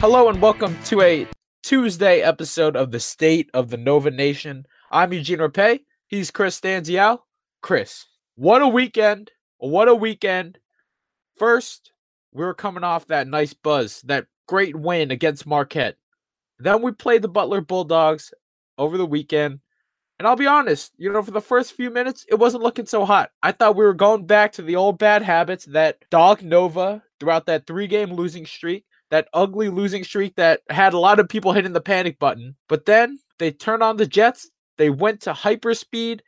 Hello and welcome to a Tuesday episode of the State of the Nova Nation. I'm Eugene Rapay. He's Chris Stanzial. Chris, what a weekend! What a weekend! First, we were coming off that nice buzz, that great win against Marquette. Then we played the Butler Bulldogs over the weekend. And I'll be honest, you know, for the first few minutes, it wasn't looking so hot. I thought we were going back to the old bad habits that dog Nova throughout that three game losing streak that ugly losing streak that had a lot of people hitting the panic button. But then they turned on the Jets, they went to hyperspeed,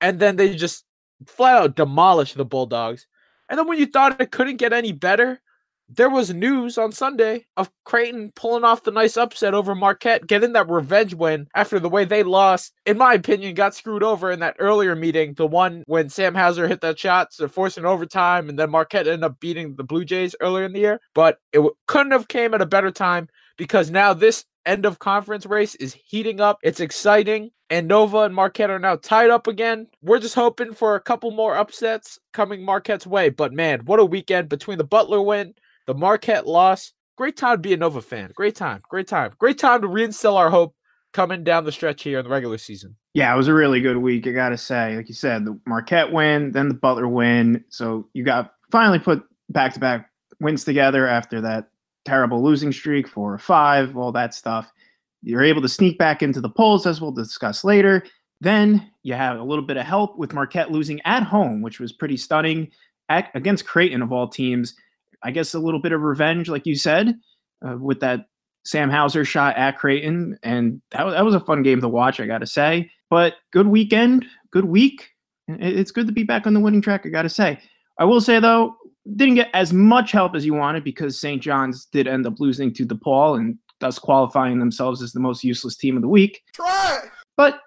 and then they just flat out demolished the Bulldogs. And then when you thought it couldn't get any better, there was news on Sunday of Creighton pulling off the nice upset over Marquette, getting that revenge win after the way they lost. In my opinion, got screwed over in that earlier meeting, the one when Sam Hauser hit that shot so forcing overtime, and then Marquette ended up beating the Blue Jays earlier in the year. But it w- couldn't have came at a better time because now this end of conference race is heating up. It's exciting. And Nova and Marquette are now tied up again. We're just hoping for a couple more upsets coming Marquette's way. But man, what a weekend between the Butler win the Marquette loss. Great time to be a Nova fan. Great time. Great time. Great time to reinstill our hope coming down the stretch here in the regular season. Yeah, it was a really good week. I got to say, like you said, the Marquette win, then the Butler win. So you got finally put back to back wins together after that terrible losing streak, four or five, all that stuff. You're able to sneak back into the polls, as we'll discuss later. Then you have a little bit of help with Marquette losing at home, which was pretty stunning at, against Creighton of all teams. I guess a little bit of revenge, like you said, uh, with that Sam Hauser shot at Creighton, and that was, that was a fun game to watch. I got to say, but good weekend, good week. It's good to be back on the winning track. I got to say. I will say though, didn't get as much help as you wanted because St. John's did end up losing to DePaul and thus qualifying themselves as the most useless team of the week. Try. But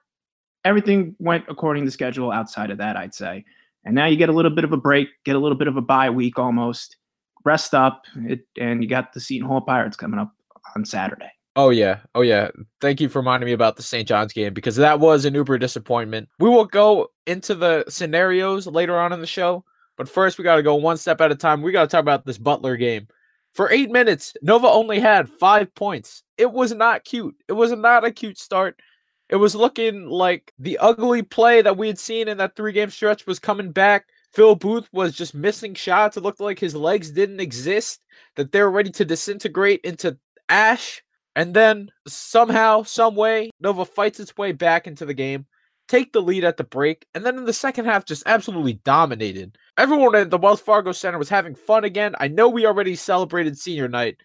everything went according to schedule outside of that, I'd say. And now you get a little bit of a break, get a little bit of a bye week almost rest up, it, and you got the Seton Hall Pirates coming up on Saturday. Oh yeah, oh yeah. Thank you for reminding me about the St. John's game because that was an uber disappointment. We will go into the scenarios later on in the show, but first we got to go one step at a time. We got to talk about this Butler game. For eight minutes, Nova only had five points. It was not cute. It was not a cute start. It was looking like the ugly play that we had seen in that three game stretch was coming back. Phil Booth was just missing shots. It looked like his legs didn't exist, that they're ready to disintegrate into ash. And then somehow, some way, Nova fights its way back into the game, take the lead at the break, and then in the second half, just absolutely dominated. Everyone at the Wells Fargo Center was having fun again. I know we already celebrated senior night,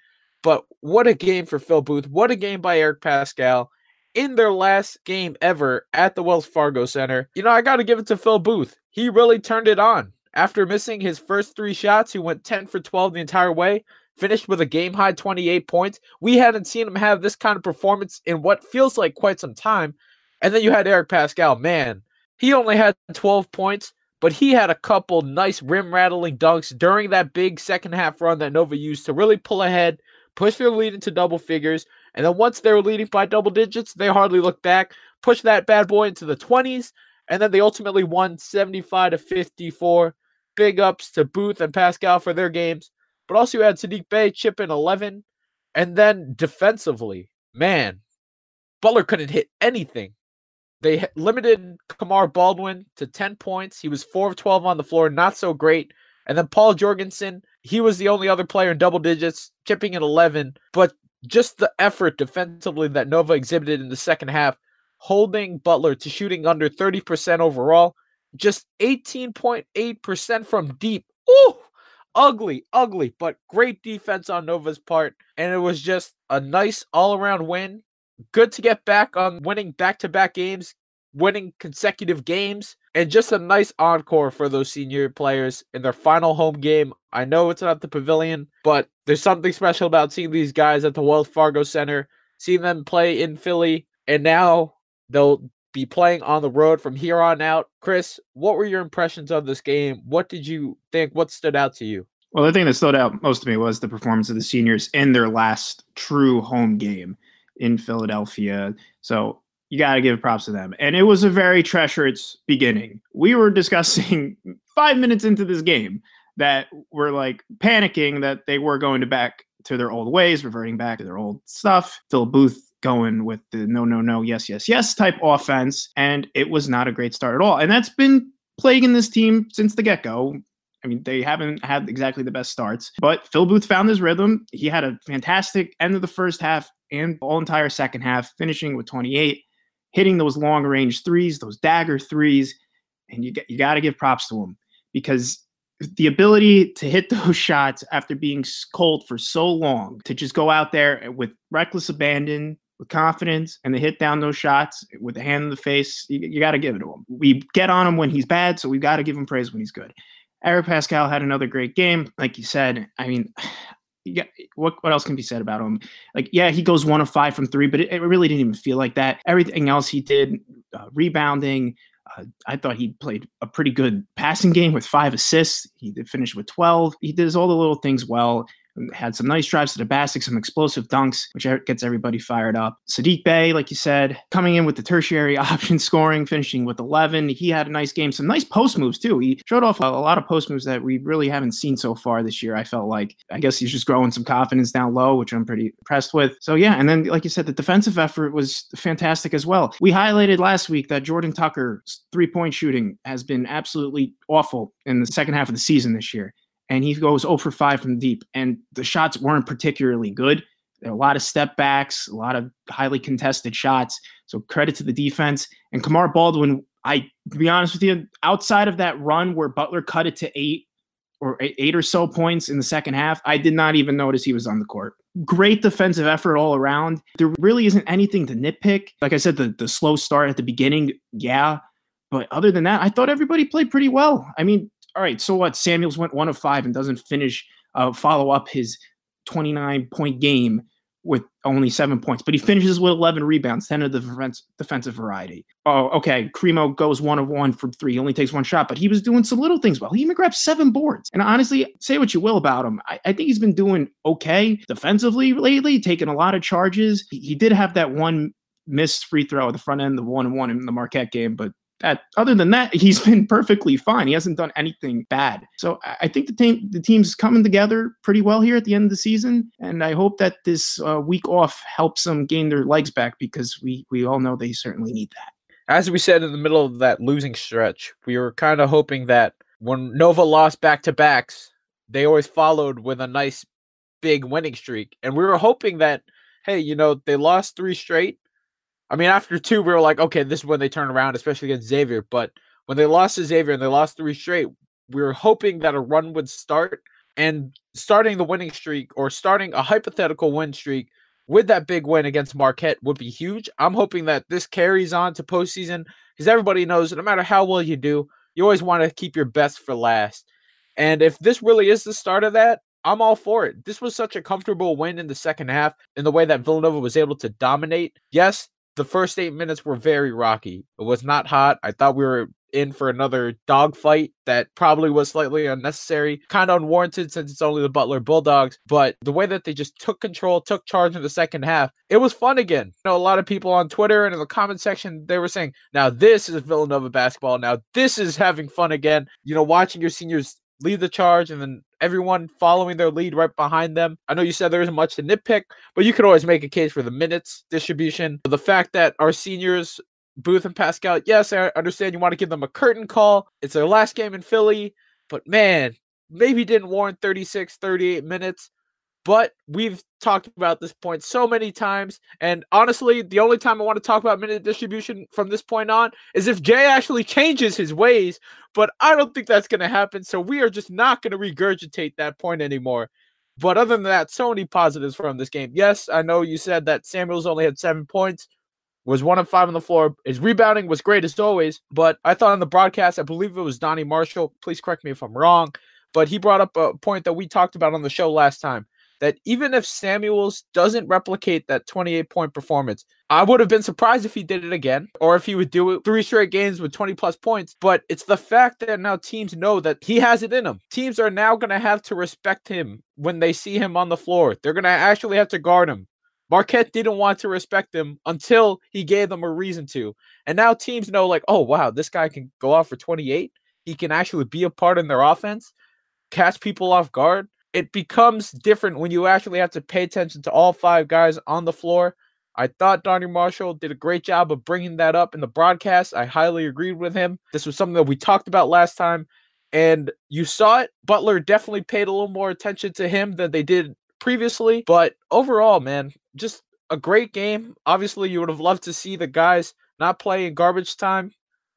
but what a game for Phil Booth. What a game by Eric Paschall in their last game ever at the Wells Fargo Center. You know, I got to give it to Phil Booth. He really turned it on. After missing his first three shots, he went 10 for 12 the entire way, finished with a game high 28 points. We hadn't seen him have this kind of performance in what feels like quite some time. And then you had Eric Paschall. Man, he only had 12 points, but he had a couple nice rim rattling dunks during that big second half run that Nova used to really pull ahead, push their lead into double figures, and then once they were leading by double digits, they hardly looked back, pushed that bad boy into the 20s, and then they ultimately won 75 to 54. Big ups to Booth and Paschall for their games. But also you had Saddiq Bey chip in 11. And then defensively, man, Butler couldn't hit anything. They limited Kamar Baldwin to 10 points. He was 4 of 12 on the floor, not so great. And then Paul Jorgensen, he was the only other player in double digits, chipping in 11. But just the effort defensively that Nova exhibited in the second half, holding Butler to shooting under 30% overall, just 18.8% from deep. Ooh, ugly, ugly, but great defense on Nova's part. And it was just a nice all around win. Good to get back on winning back to back games, winning consecutive games, and just a nice encore for those senior players in their final home game. I know it's not the pavilion, but there's something special about seeing these guys at the Wells Fargo Center, seeing them play in Philly, and now they'll be playing on the road from here on out. Chris, what were your impressions of this game? What did you think? What stood out to you? Well, the thing that stood out most to me was the performance of the seniors in their last true home game in Philadelphia. So you got to give props to them. And it was a very treacherous beginning. We were discussing five minutes into this game that we're like panicking that they were going to back to their old ways, reverting back to their old stuff. Phil Booth going with the no, no, no, yes, yes, yes type offense. And it was not a great start at all. And that's been plaguing this team since the get go. I mean, they haven't had exactly the best starts, but Phil Booth found his rhythm. He had a fantastic end of the first half and all entire second half, finishing with 28, hitting those long range threes, those dagger threes. And you, you got to give props to him because the ability to hit those shots after being cold for so long, to just go out there with reckless abandon, with confidence and they hit down those shots with a hand in the face. You, you got to give it to him. We get on him when he's bad, so we got to give him praise when he's good. Eric Paschall had another great game, like you said. I mean, yeah, what what else can be said about him? Like, yeah, he goes one of five from three, but it, it really didn't even feel like that. Everything else he did, uh, rebounding. Uh, I thought he played a pretty good passing game with five assists. He did finish with 12. He does all the little things well had some nice drives to the basket, some explosive dunks, which er, gets everybody fired up. Saddiq Bey, like you said, coming in with the tertiary option scoring, finishing with 11. He had a nice game, some nice post moves too. He showed off a, lot of post moves that we really haven't seen so far this year. I felt like I guess he's just growing some confidence down low, which I'm pretty impressed with. So yeah, and then like you said, the defensive effort was fantastic as well. We highlighted last week that Jordan Tucker's three point shooting has been absolutely awful in the second half of the season this year and he goes 0 for 5 from deep. And the shots weren't particularly good. There are a lot of step backs, a lot of highly contested shots. So credit to the defense. And Kamar Baldwin, I to be honest with you, outside of that run where Butler cut it to eight or eight or so points in the second half, I did not even notice he was on the court. Great defensive effort all around. There really isn't anything to nitpick. Like I said, the, the slow start at the beginning, yeah. But other than that, I thought everybody played pretty well. I mean, all right, so what? Samuels went one of five and doesn't finish, uh, follow up his 29 point game with only seven points, but he finishes with 11 rebounds, 10 of the defensive variety. Oh, okay. Cremo goes one of one from three. He only takes one shot, but he was doing some little things well. He even grabbed seven boards. And honestly, say what you will about him. I, I think he's been doing okay defensively lately, taking a lot of charges. He, he did have that one missed free throw at the front end, the one and one in the Marquette game, but that other than that, he's been perfectly fine. He hasn't done anything bad. So I think the team the team's coming together pretty well here at the end of the season, and I hope that this uh, week off helps them gain their legs back because we we all know they certainly need that. As we said in the middle of that losing stretch, we were kind of hoping that when Nova lost back to backs, they always followed with a nice big winning streak, and we were hoping that hey, you know, they lost three straight I mean, after two, we were like, okay, this is when they turn around, especially against Xavier. But when they lost to Xavier and they lost three straight, we were hoping that a run would start and starting the winning streak or starting a hypothetical win streak with that big win against Marquette would be huge. I'm hoping that this carries on to postseason because everybody knows no matter how well you do, you always want to keep your best for last. And if this really is the start of that, I'm all for it. This was such a comfortable win in the second half in the way that Villanova was able to dominate. Yes, the first eight minutes were very rocky. It was not hot. I thought we were in for another dogfight that probably was slightly unnecessary, kind of unwarranted since it's only the Butler Bulldogs. But the way that they just took control, took charge in the second half, it was fun again. You know, a lot of people on Twitter and in the comment section, they were saying, now this is Villanova basketball. Now this is having fun again. You know, watching your seniors lead the charge and then everyone following their lead right behind them. I know you said there isn't much to nitpick, but you could always make a case for the minutes distribution. The fact that our seniors Booth and Paschall, yes, I understand you want to give them a curtain call. It's their last game in Philly, but man, maybe didn't warrant 36, 38 minutes. But we've talked about this point so many times. And honestly, the only time I want to talk about minute distribution from this point on is if Jay actually changes his ways. But I don't think that's going to happen. So we are just not going to regurgitate that point anymore. But other than that, so many positives from this game. Yes, I know you said that Samuels only had seven points, was one of five on the floor. His rebounding was great as always. But I thought on the broadcast, I believe it was Donnie Marshall. Please correct me if I'm wrong. But he brought up a point that we talked about on the show last time that even if Samuels doesn't replicate that 28 point performance, I would have been surprised if he did it again or if he would do it three straight games with 20 plus points. But it's the fact that now teams know that he has it in him. Teams are now going to have to respect him when they see him on the floor. They're going to actually have to guard him. Marquette didn't want to respect him until he gave them a reason to. And now teams know, like, oh, wow, this guy can go off for 28. He can actually be a part in their offense, catch people off guard it becomes different when you actually have to pay attention to all five guys on the floor. I thought Donnie Marshall did a great job of bringing that up in the broadcast. I highly agreed with him. This was something that we talked about last time, and you saw it. Butler definitely paid a little more attention to him than they did previously. But overall, man, just a great game. Obviously, you would have loved to see the guys not play in garbage time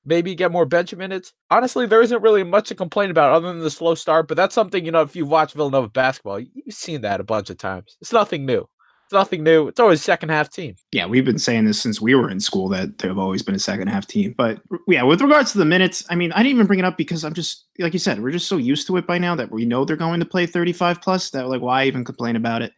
maybe get more bench minutes. Honestly, there isn't really much to complain about other than the slow start, but that's something, you know, if you've watched Villanova basketball, you've seen that a bunch of times. It's nothing new. It's nothing new. It's always second half team. Yeah, we've been saying this since we were in school that they've always been a second half team. But yeah, with regards to the minutes, I mean, I didn't even bring it up because I'm just like you said, we're just so used to it by now that we know they're going to play 35 plus that like why even complain about it?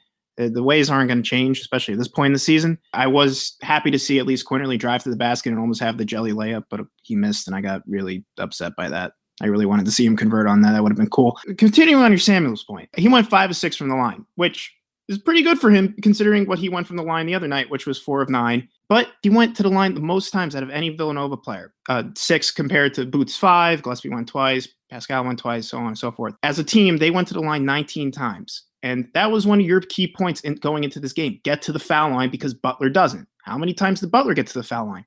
The ways aren't going to change, especially at this point in the season. I was happy to see at least Quinerly drive to the basket and almost have the jelly layup, but he missed, and I got really upset by that. I really wanted to see him convert on that. That would have been cool. Continuing on your Samuels point, he went five of six from the line, which is pretty good for him considering what he went from the line the other night, which was four of nine. But he went to the line the most times out of any Villanova player. Uh, six compared to Booth's five, Gillespie went twice, Paschall went twice, so on and so forth. As a team, they went to the line 19 times. And that was one of your key points in going into this game. Get to the foul line because Butler doesn't. How many times did Butler get to the foul line?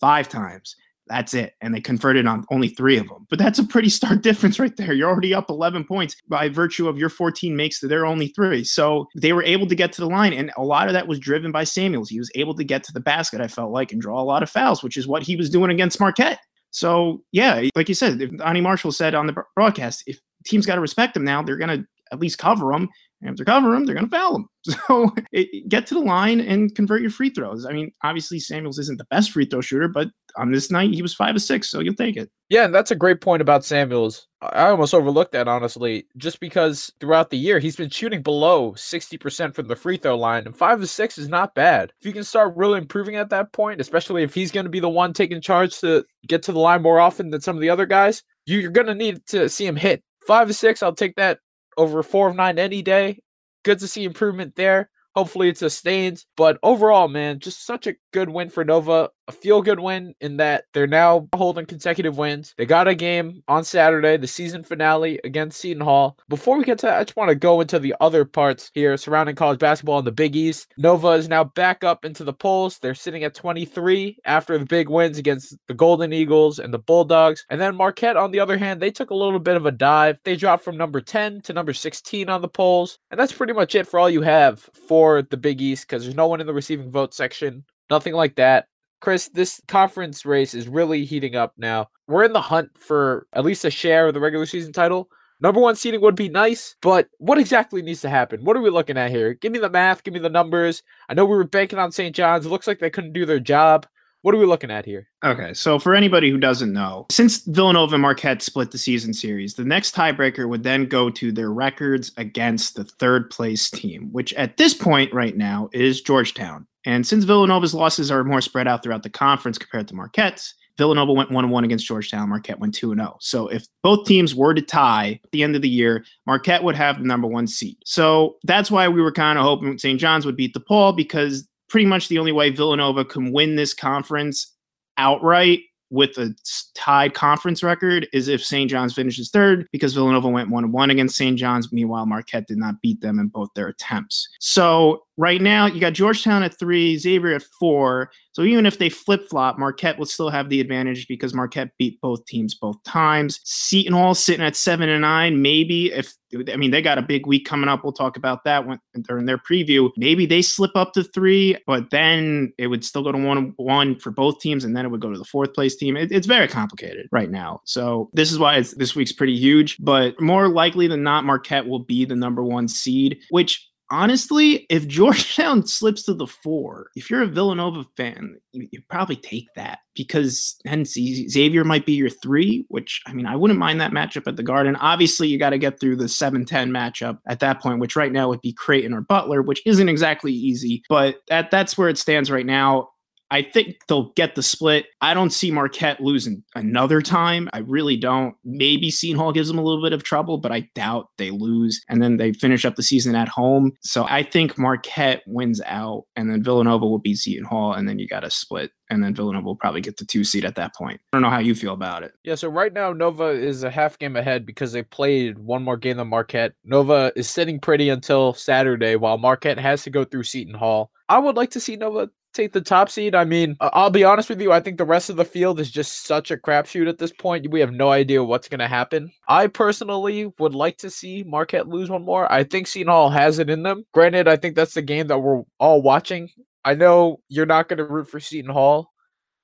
Five times. That's it. And they converted on only three of them. But that's a pretty stark difference right there. You're already up 11 points by virtue of your 14 makes to their only three. So they were able to get to the line. And a lot of that was driven by Samuels. He was able to get to the basket, I felt like, and draw a lot of fouls, which is what he was doing against Marquette. So, yeah, like you said, Donnie Marshall said on the broadcast, if teams got to respect him now, they're going to at least cover them. If they cover them, they're going to foul them. So it, get to the line and convert your free throws. I mean, obviously Samuels isn't the best free throw shooter, but on this night he was five or six, so you'll take it. Yeah, and that's a great point about Samuels. I almost overlooked that honestly, just because throughout the year he's been shooting below 60% from the free throw line, and five to six is not bad. If you can start really improving at that point, especially if he's going to be the one taking charge to get to the line more often than some of the other guys, you're going to need to see him hit five to six. I'll take that over four of nine any day. Good to see improvement there. Hopefully it sustains. But overall, man, just such a good win for Nova. A feel good win in that they're now holding consecutive wins. They got a game on Saturday, the season finale against Seton Hall. Before we get to that, I just want to go into the other parts here surrounding college basketball in the Big East. Nova is now back up into the polls. They're sitting at 23 after the big wins against the Golden Eagles and the Bulldogs. And then Marquette, on the other hand, they took a little bit of a dive. They dropped from number 10 to number 16 on the polls. And that's pretty much it for all you have for the Big East because there's no one in the receiving vote section. Nothing like that. Chris, this conference race is really heating up now. We're in the hunt for at least a share of the regular season title. Number one seeding would be nice, but what exactly needs to happen? What are we looking at here? Give me the math, give me the numbers. I know we were banking on St. John's. It looks like they couldn't do their job. What are we looking at here? Okay, so for anybody who doesn't know, since Villanova and Marquette split the season series, the next tiebreaker would then go to their records against the third place team, which at this point right now is Georgetown. And since Villanova's losses are more spread out throughout the conference compared to Marquette's, Villanova went 1 1 against Georgetown. Marquette went 2 0. So if both teams were to tie at the end of the year, Marquette would have the number one seed. So that's why we were kind of hoping St. John's would beat DePaul because pretty much the only way Villanova can win this conference outright with a tied conference record is if St. John's finishes third because Villanova went 1 1 against St. John's. Meanwhile, Marquette did not beat them in both their attempts. So right now you got Georgetown at three, Xavier at four. So even if they flip flop, Marquette will still have the advantage because Marquette beat both teams both times. Seton Hall sitting at seven and nine. Maybe if I mean they got a big week coming up. We'll talk about that when during their preview. Maybe they slip up to three, but then it would still go to one one for both teams, and then it would go to the fourth place team. It, it's very complicated right now. So this is why this week's pretty huge. But more likely than not, Marquette will be the number one seed, which honestly, if Georgetown slips to the four, if you're a Villanova fan, you, you, probably take that because hence Xavier might be your three, which I mean, I wouldn't mind that matchup at the Garden. Obviously, you got to get through the 7 10 matchup at that point, which right now would be Creighton or Butler, which isn't exactly easy, but that, that's where it stands right now. I think they'll get the split. I don't see Marquette losing another time. I really don't. Maybe Seton Hall gives them a little bit of trouble, but I doubt they lose. And then they finish up the season at home. So I think Marquette wins out, and then Villanova will beat Seton Hall, and then you got a split. And then Villanova will probably get the two seed at that point. I don't know how you feel about it. Yeah, so right now Nova is a half game ahead because they played one more game than Marquette. Nova is sitting pretty until Saturday, while Marquette has to go through Seton Hall. I would like to see Nova take the top seed. I mean, I'll be honest with you. I think the rest of the field is just such a crapshoot at this point. We have no idea what's going to happen. I personally would like to see Marquette lose one more. I think Seton Hall has it in them. Granted, I think that's the game that we're all watching. I know you're not going to root for Seton Hall,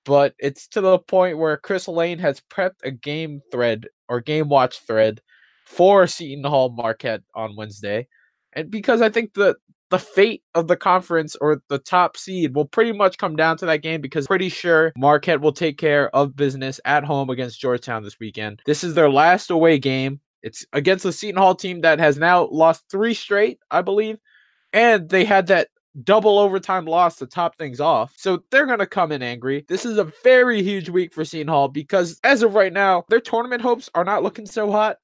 but it's to the point where Chris Lane has prepped a game thread or game watch thread for Seton Hall Marquette on Wednesday. And because I think the the fate of the conference or the top seed will pretty much come down to that game because pretty sure Marquette will take care of business at home against Georgetown this weekend. This is their last away game. It's against the Seton Hall team that has now lost three straight, I believe. And they had that double overtime loss to top things off. So they're going to come in angry. This is a very huge week for Seton Hall because as of right now, their tournament hopes are not looking so hot.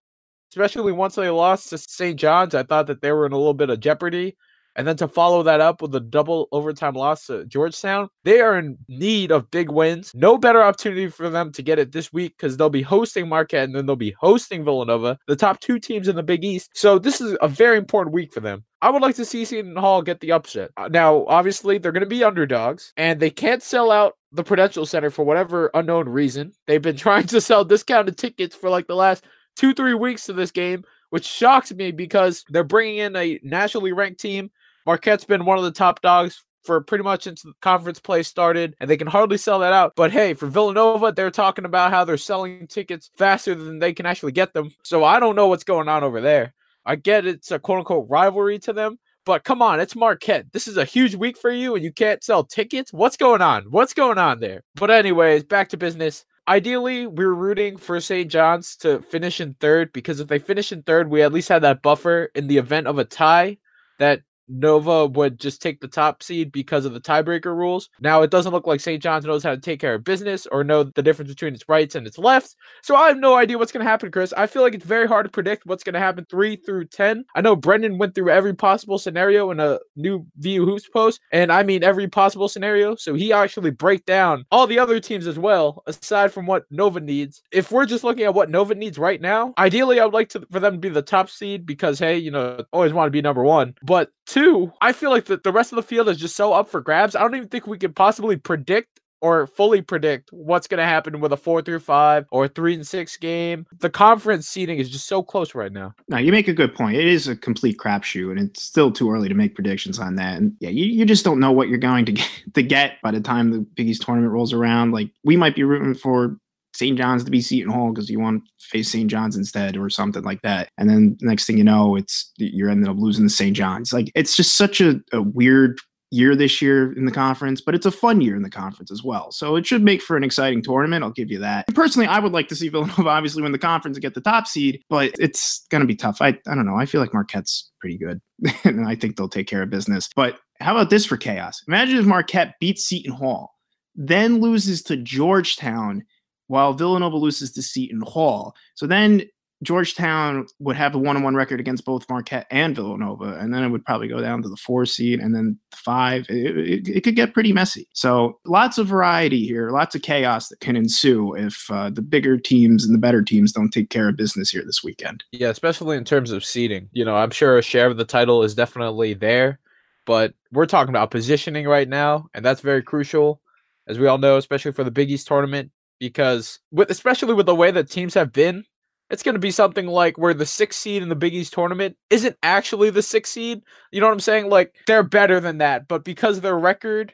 Especially once they lost to St. John's, I thought that they were in a little bit of jeopardy. And then to follow that up with a double overtime loss to Georgetown, they are in need of big wins. No better opportunity for them to get it this week because they'll be hosting Marquette and then they'll be hosting Villanova, the top two teams in the Big East. So this is a very important week for them. I would like to see Seton Hall get the upset. Uh, now, obviously, they're going to be underdogs and they can't sell out the Prudential Center for whatever unknown reason. They've been trying to sell discounted tickets for like the last two, three weeks to this game, which shocks me because they're bringing in a nationally ranked team Marquette's been one of the top dogs for pretty much since the conference play started, and they can hardly sell that out. But hey, for Villanova, they're talking about how they're selling tickets faster than they can actually get them. So I don't know what's going on over there. I get it's a quote unquote rivalry to them, but come on, it's Marquette. This is a huge week for you, and you can't sell tickets. What's going on? What's going on there? But anyways, back to business. Ideally, we are rooting for St. John's to finish in third because if they finish in third, we at least have that buffer in the event of a tie that Nova would just take the top seed because of the tiebreaker rules. Now, it doesn't look like St. John's knows how to take care of business or know the difference between its rights and its lefts. So I have no idea what's going to happen, Chris. I feel like it's very hard to predict what's going to happen three through 10. I know Brendan went through every possible scenario in a new VU Hoops post, and I mean every possible scenario. So he actually break down all the other teams as well, aside from what Nova needs. If we're just looking at what Nova needs right now, ideally, I would like to for them to be the top seed because, hey, you know, always want to be number one. But Two, I feel like the, the rest of the field is just so up for grabs. I don't even think we could possibly predict or fully predict what's going to happen with a four through five or three and six game. The conference seating is just so close right now. No, you make a good point. It is a complete crapshoot, and it's still too early to make predictions on that. And yeah, you, you just don't know what you're going to get, to get by the time the Big East tournament rolls around. Like we might be rooting for St. John's to be Seton Hall because you want to face St. John's instead or something like that. And then next thing you know, it's you're ending up losing to St. John's. Like it's just such a, a weird year this year in the conference, but it's a fun year in the conference as well. So it should make for an exciting tournament. I'll give you that. Personally, I would like to see Villanova obviously win the conference and get the top seed, but it's going to be tough. I, I don't know. I feel like Marquette's pretty good, and I think they'll take care of business. But how about this for chaos? Imagine if Marquette beats Seton Hall, then loses to Georgetown while Villanova loses to Seton Hall. So then Georgetown would have a one-on-one record against both Marquette and Villanova, and then it would probably go down to the four seed and then the five. It, it, it could get pretty messy. So lots of variety here, lots of chaos that can ensue if uh, the bigger teams and the better teams don't take care of business here this weekend. Yeah, especially in terms of seeding. You know, I'm sure a share of the title is definitely there. but we're talking about positioning right now, and that's very crucial, as we all know, especially for the Big East tournament, because with especially with the way that teams have been, it's going to be something like where the sixth seed in the Big East tournament isn't actually the sixth seed. You know what I'm saying? Like they're better than that, but because of their record,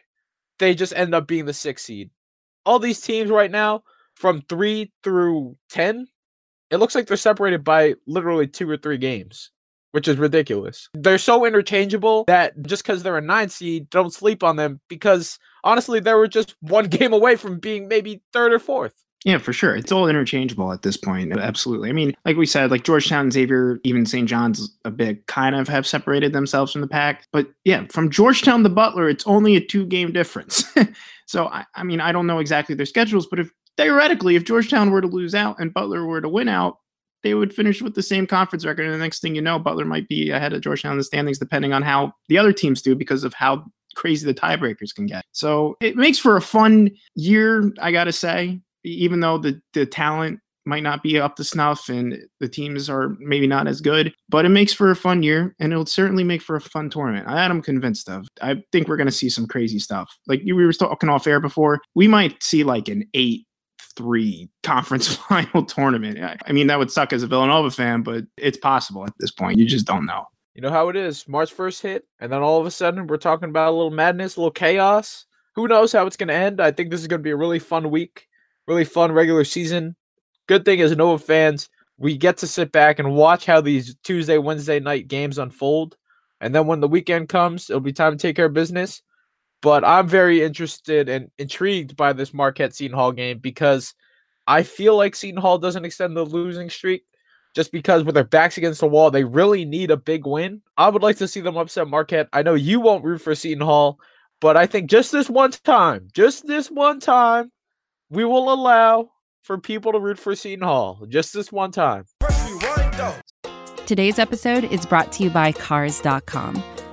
they just end up being the sixth seed. All these teams right now, from three through 10, it looks like they're separated by literally two or three games, which is ridiculous. They're so interchangeable that just because they're a nine seed, don't sleep on them because honestly, they were just one game away from being maybe third or fourth. Yeah, for sure. It's all interchangeable at this point. Absolutely. I mean, like we said, like Georgetown, and Xavier, even St. John's a bit kind of have separated themselves from the pack. But yeah, from Georgetown to Butler, it's only a two game difference. so, I, I mean, I don't know exactly their schedules, but if theoretically, if Georgetown were to lose out and Butler were to win out, they would finish with the same conference record. And the next thing you know, Butler might be ahead of Georgetown in the standings, depending on how the other teams do because of how crazy the tiebreakers can get. So it makes for a fun year, I got to say even though the the talent might not be up to snuff and the teams are maybe not as good, but it makes for a fun year and it'll certainly make for a fun tournament. That I'm convinced of. I think we're going to see some crazy stuff. Like we were talking off air before, we might see like an eight three conference final tournament. I mean, that would suck as a Villanova fan, but it's possible at this point. You just don't know. You know how it is. March 1st hit, and then all of a sudden we're talking about a little madness, a little chaos. Who knows how it's going to end? I think this is going to be a really fun week really fun regular season. Good thing as Nova fans, we get to sit back and watch how these Tuesday, Wednesday night games unfold. And then when the weekend comes, it'll be time to take care of business. But I'm very interested and intrigued by this Marquette Seton Hall game because I feel like Seton Hall doesn't extend the losing streak just because with their backs against the wall, they really need a big win. I would like to see them upset Marquette. I know you won't root for Seton Hall, but I think just this one time, just this one time, we will allow for people to root for Seton Hall just this one time. Today's episode is brought to you by Cars.com.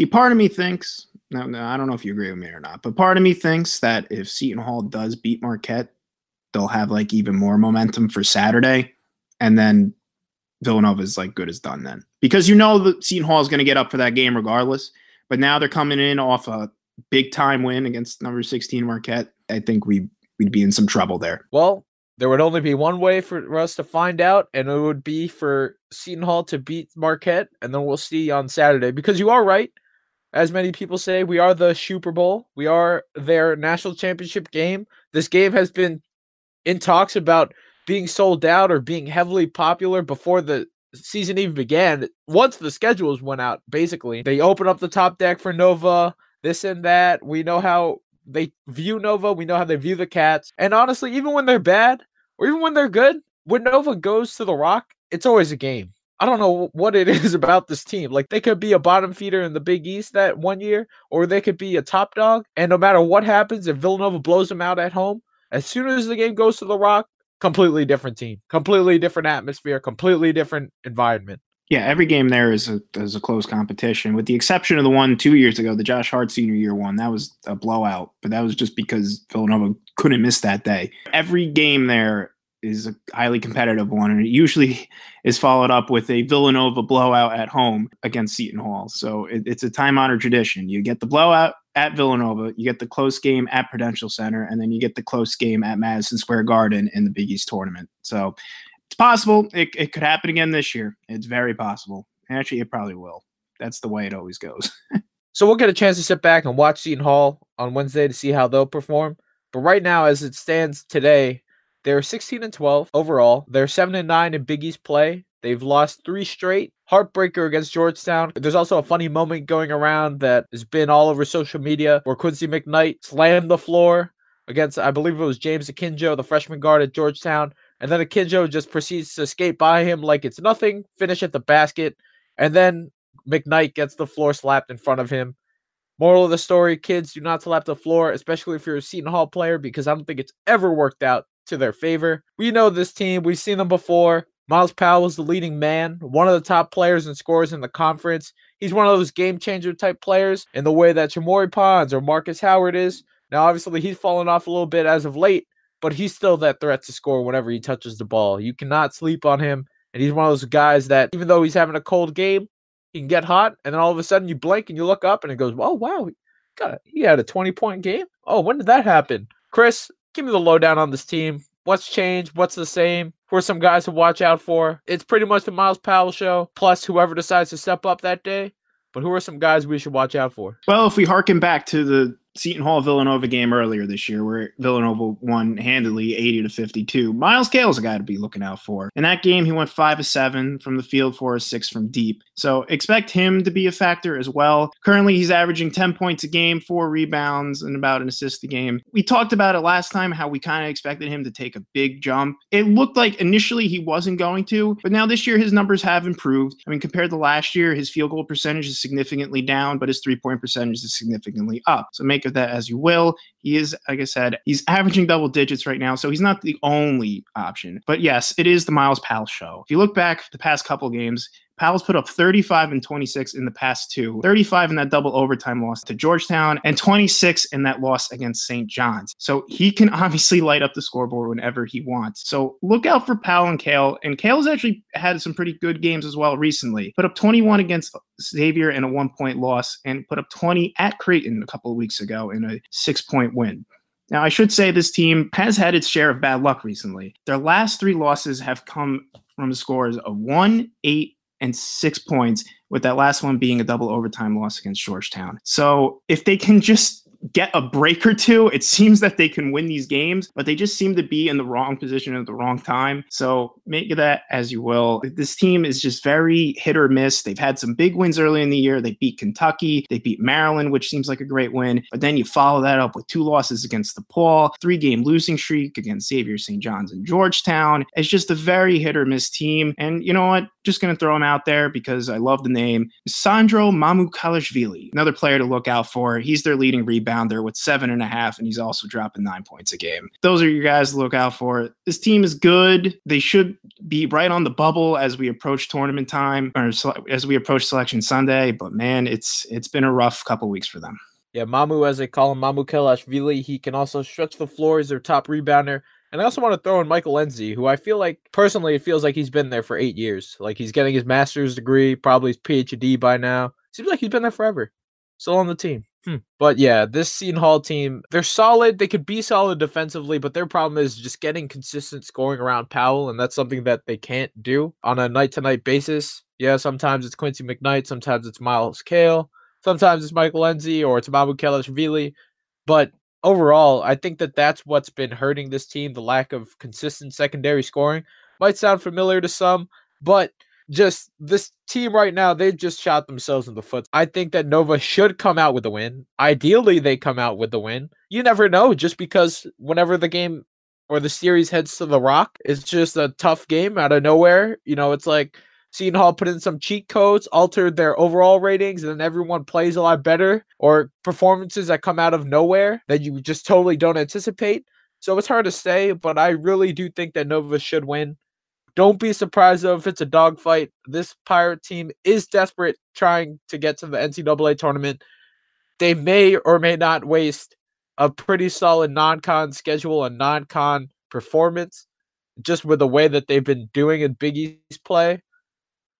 See, part of me thinks, no, no, I don't know if you agree with me or not, but part of me thinks that if Seton Hall does beat Marquette, they'll have like even more momentum for Saturday. And then Villanova is like good as done then. Because you know that Seton Hall is going to get up for that game regardless. But now they're coming in off a big time win against number 16 Marquette. I think we we'd be in some trouble there. Well, there would only be one way for us to find out, and it would be for Seton Hall to beat Marquette, and then we'll see on Saturday. Because you are right as many people say, we are the Super Bowl. We are their national championship game. This game has been in talks about being sold out or being heavily popular before the season even began. Once the schedules went out, basically, they open up the top deck for Nova, this and that. We know how they view Nova, we know how they view the Cats. And honestly, even when they're bad or even when they're good, when Nova goes to the Rock, it's always a game. I don't know what it is about this team. Like they could be a bottom feeder in the Big East that one year, or they could be a top dog. And no matter what happens, if Villanova blows them out at home, as soon as the game goes to the Rock, completely different team, completely different atmosphere, completely different environment. Yeah, every game there is a is a close competition, with the exception of the one two years ago, the Josh Hart senior year one. That was a blowout, but that was just because Villanova couldn't miss that day. Every game there is a highly competitive one, and it usually is followed up with a Villanova blowout at home against Seton Hall. So it, it's a time honored tradition. You get the blowout at Villanova, you get the close game at Prudential Center, and then you get the close game at Madison Square Garden in the Big East tournament. So it's possible it, it could happen again this year. It's very possible. Actually, it probably will. That's the way it always goes. so we'll get a chance to sit back and watch Seton Hall on Wednesday to see how they'll perform. But right now, as it stands today, they're 16 and 12 overall. They're 7 and 9 in Big East play. They've lost three straight. Heartbreaker against Georgetown. There's also a funny moment going around that has been all over social media where Quincy McKnight slammed the floor against, I believe it was James Akinjo, the freshman guard at Georgetown. And then Akinjo just proceeds to skate by him like it's nothing, finish at the basket, and then McKnight gets the floor slapped in front of him. Moral of the story, kids, do not slap the floor, especially if you're a Seton Hall player, because I don't think it's ever worked out to their favor. We know this team, we've seen them before. Myles Powell is the leading man, one of the top players and scorers in the conference. He's one of those game changer type players in the way that Shamorie Ponds or Marcus Howard is. Now, obviously, he's fallen off a little bit as of late, but he's still that threat to score whenever he touches the ball. You cannot sleep on him. And he's one of those guys that, even though he's having a cold game, he can get hot, and then all of a sudden you blink and you look up and it goes, "Oh wow, he got a, he had a twenty point game. Oh, when did that happen?" Chris, give me the lowdown on this team. What's changed? What's the same? Who are some guys to watch out for? It's pretty much the Myles Powell show, plus whoever decides to step up that day. But who are some guys we should watch out for? Well, if we harken back to the Seton Hall Villanova game earlier this year, where Villanova won handily 80 to 52. Myles Cale's a guy to be looking out for. In that game, he went five of seven from the field, four of six from deep. So expect him to be a factor as well. Currently, he's averaging 10 points a game, four rebounds, and about an assist a game. We talked about it last time how we kind of expected him to take a big jump. It looked like initially he wasn't going to, but now this year his numbers have improved. I mean, compared to last year, his field goal percentage is significantly down, but his three point percentage is significantly up. So make of that as you will. He is, like I said, he's averaging double digits right now, so he's not the only option. But yes, it is the Myles Powell show. If you look back the past couple games, Powell's put up 35 and 26 in the past two, 35 in that double overtime loss to Georgetown, and 26 in that loss against St. John's. So he can obviously light up the scoreboard whenever he wants. So look out for Powell and Cale. And Cale's actually had some pretty good games as well recently. Put up 21 against Xavier in a one point loss, and put up 20 at Creighton a couple of weeks ago in a six point win. Now, I should say this team has had its share of bad luck recently. Their last three losses have come from scores of one, eight, and six points, with that last one being a double overtime loss against Georgetown. So if they can just get a break or two, it seems that they can win these games, but they just seem to be in the wrong position at the wrong time. So make that as you will. This team is just very hit or miss. They've had some big wins early in the year. They beat Kentucky, they beat Maryland, which seems like a great win, but then you follow that up with two losses against DePaul, three game losing streak against Xavier St. John's and Georgetown. It's just a very hit or miss team. And you know what? Just going to throw him out there because I love the name. Sandro Mamukelashvili, another player to look out for. He's their leading rebounder with seven and a half, and he's also dropping nine points a game. Those are your guys to look out for. This team is good. They should be right on the bubble as we approach tournament time or as we approach selection Sunday. But man, it's it's been a rough couple weeks for them. Yeah, Mamu, as they call him, Mamu Mamukelashvili, he can also stretch the floor. as their top rebounder. And I also want to throw in Michael Nzei, who I feel like personally it feels like he's been there for eight years. Like he's getting his master's degree, probably his PhD by now. Seems like he's been there forever. Still on the team. Hmm. But yeah, this Seton Hall team, they're solid. They could be solid defensively, but their problem is just getting consistent scoring around Powell, and that's something that they can't do on a night to night basis. Yeah, sometimes it's Quincy McKnight, sometimes it's Myles Cale, sometimes it's Michael Nzei, or it's Mamukelashvili. But overall, I think that that's what's been hurting this team the lack of consistent secondary scoring. Might sound familiar to some, but just this team right now, they've just shot themselves in the foot. I think that Nova should come out with a win. Ideally, they come out with the win. You never know, just because whenever the game or the series heads to the rock, it's just a tough game out of nowhere. You know, it's like Seton Hall put in some cheat codes, altered their overall ratings, and then everyone plays a lot better, or performances that come out of nowhere that you just totally don't anticipate. So it's hard to say, but I really do think that Nova should win. Don't be surprised though if it's a dogfight. This Pirate team is desperate trying to get to the NCAA tournament. They may or may not waste a pretty solid non con schedule, a non con performance, just with the way that they've been doing in Big East play.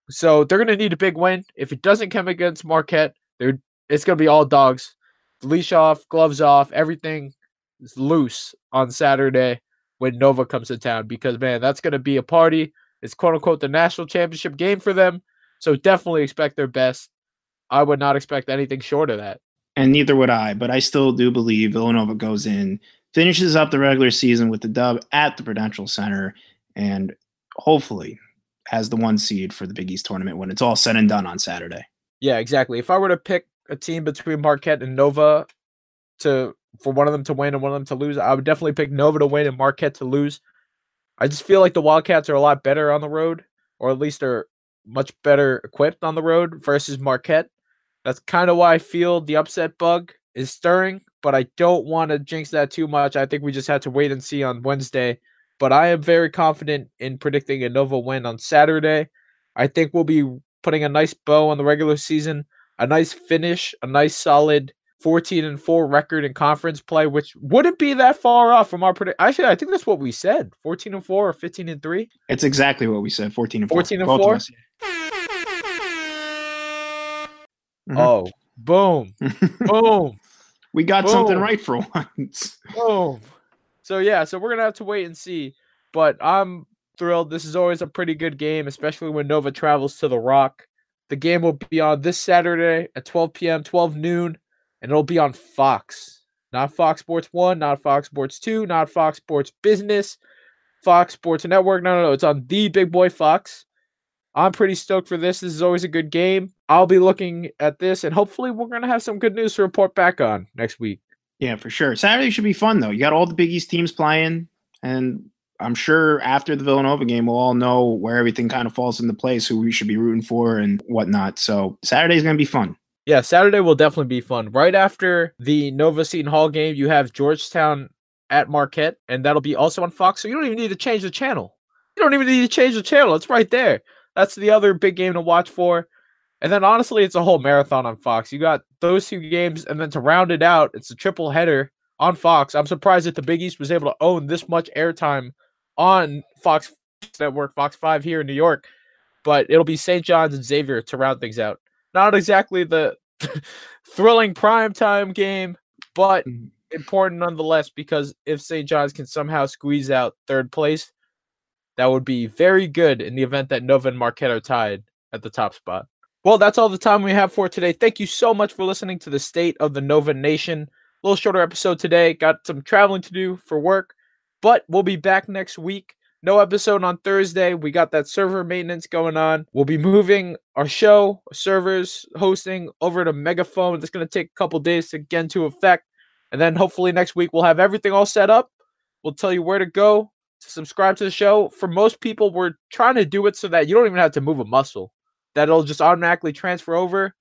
So they're going to need a big win. If it doesn't come against Marquette, it's going to be all dogs. Leash off, gloves off, everything is loose on Saturday when Nova comes to town because, man, that's going to be a party. It's quote unquote the national championship game for them. So definitely expect their best. I would not expect anything short of that. And neither would I, but I still do believe Villanova goes in, finishes up the regular season with the dub at the Prudential Center, and hopefully has the one seed for the Big East tournament when it's all said and done on Saturday. Yeah, exactly. If I were to pick a team between Marquette and Nova to for one of them to win and one of them to lose, I would definitely pick Nova to win and Marquette to lose. I just feel like the Wildcats are a lot better on the road, or at least they're much better equipped on the road versus Marquette. That's kind of why I feel the upset bug is stirring, but I don't want to jinx that too much. I think we just have to wait and see on Wednesday. But I am very confident in predicting a Nova win on Saturday. I think we'll be putting a nice bow on the regular season, a nice finish, a nice solid 14 and 4 record in conference play, which wouldn't be that far off from our prediction. Actually, I think that's what we said 14 and 4 or 15 and 3. It's exactly what we said 14 and 4. 14 and 4. Mm-hmm. Oh, boom. boom. We got boom. something right for once. boom. So, yeah, so we're going to have to wait and see. But I'm thrilled. This is always a pretty good game, especially when Nova travels to the Rock. The game will be on this Saturday at 12 p.m., 12 noon and it'll be on Fox, not Fox Sports 1, not Fox Sports 2, not Fox Sports Business, Fox Sports Network. No, no, no. It's on the big boy Fox. I'm pretty stoked for this. This is always a good game. I'll be looking at this, and hopefully, we're going to have some good news to report back on next week. Yeah, for sure. Saturday should be fun, though. You got all the Big East teams playing, and I'm sure after the Villanova game, we'll all know where everything kind of falls into place, who we should be rooting for, and whatnot. So Saturday's going to be fun. Yeah, Saturday will definitely be fun. Right after the Nova Seton Hall game, you have Georgetown at Marquette, and that'll be also on Fox. So you don't even need to change the channel. You don't even need to change the channel. It's right there. That's the other big game to watch for. And then honestly, it's a whole marathon on Fox. You got those two games, and then to round it out, it's a triple header on Fox. I'm surprised that the Big East was able to own this much airtime on Fox Network, Fox 5 here in New York. But it'll be St. John's and Xavier to round things out not exactly the thrilling prime time game, but mm-hmm. important nonetheless because if St. John's can somehow squeeze out third place, that would be very good in the event that Nova and Marquette are tied at the top spot. Well, that's all the time we have for today. Thank you so much for listening to the State of the Nova Nation. A little shorter episode today. Got some traveling to do for work, but we'll be back next week no episode on Thursday. We got that server maintenance going on. We'll be moving our show, servers, hosting over to Megaphone. It's going to take a couple days to get into effect. And then hopefully next week we'll have everything all set up. We'll tell you where to go to subscribe to the show. For most people, we're trying to do it so that you don't even have to move a muscle, that it'll just automatically transfer over.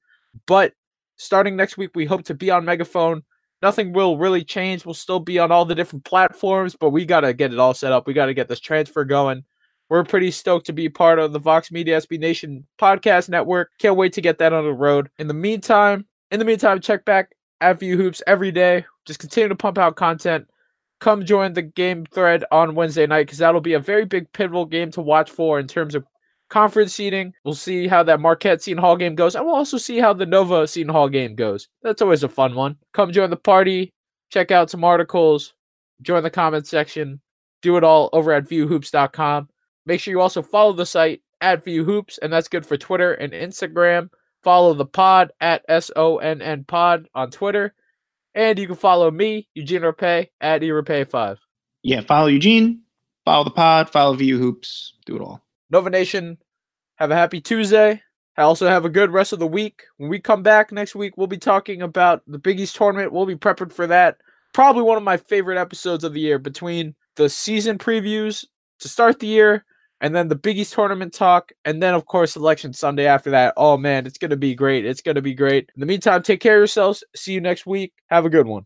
But starting next week, we hope to be on Megaphone nothing will really change. We'll still be on all the different platforms, but we got to get it all set up. We got to get this transfer going. We're pretty stoked to be part of the Vox Media SB Nation podcast network. Can't wait to get that on the road. In the meantime, in the meantime, check back at VU Hoops every day. Just continue to pump out content. Come join the game thread on Wednesday night because that'll be a very big pivotal game to watch for in terms of conference seeding. We'll see how that Marquette Seton Hall game goes, and we'll also see how the Nova Seton Hall game goes. That's always a fun one. Come join the party, check out some articles, join the comment section, do it all over at vuhoops.com. Make sure you also follow the site at vuhoops, and that's good for Twitter and Instagram. Follow the pod at SONN pod on Twitter. And you can follow me, Eugene Repay, at eRepay5. Yeah, follow Eugene, follow the pod, follow VU Hoops, do it all. Nova Nation, have a happy Tuesday. I also have a good rest of the week. When we come back next week, we'll be talking about the Big East tournament. We'll be prepping for that. Probably one of my favorite episodes of the year between the season previews to start the year and then the Big East tournament talk, and then of course Selection Sunday after that. Oh man, it's gonna be great. It's gonna be great. In the meantime, take care of yourselves. See you next week. Have a good one.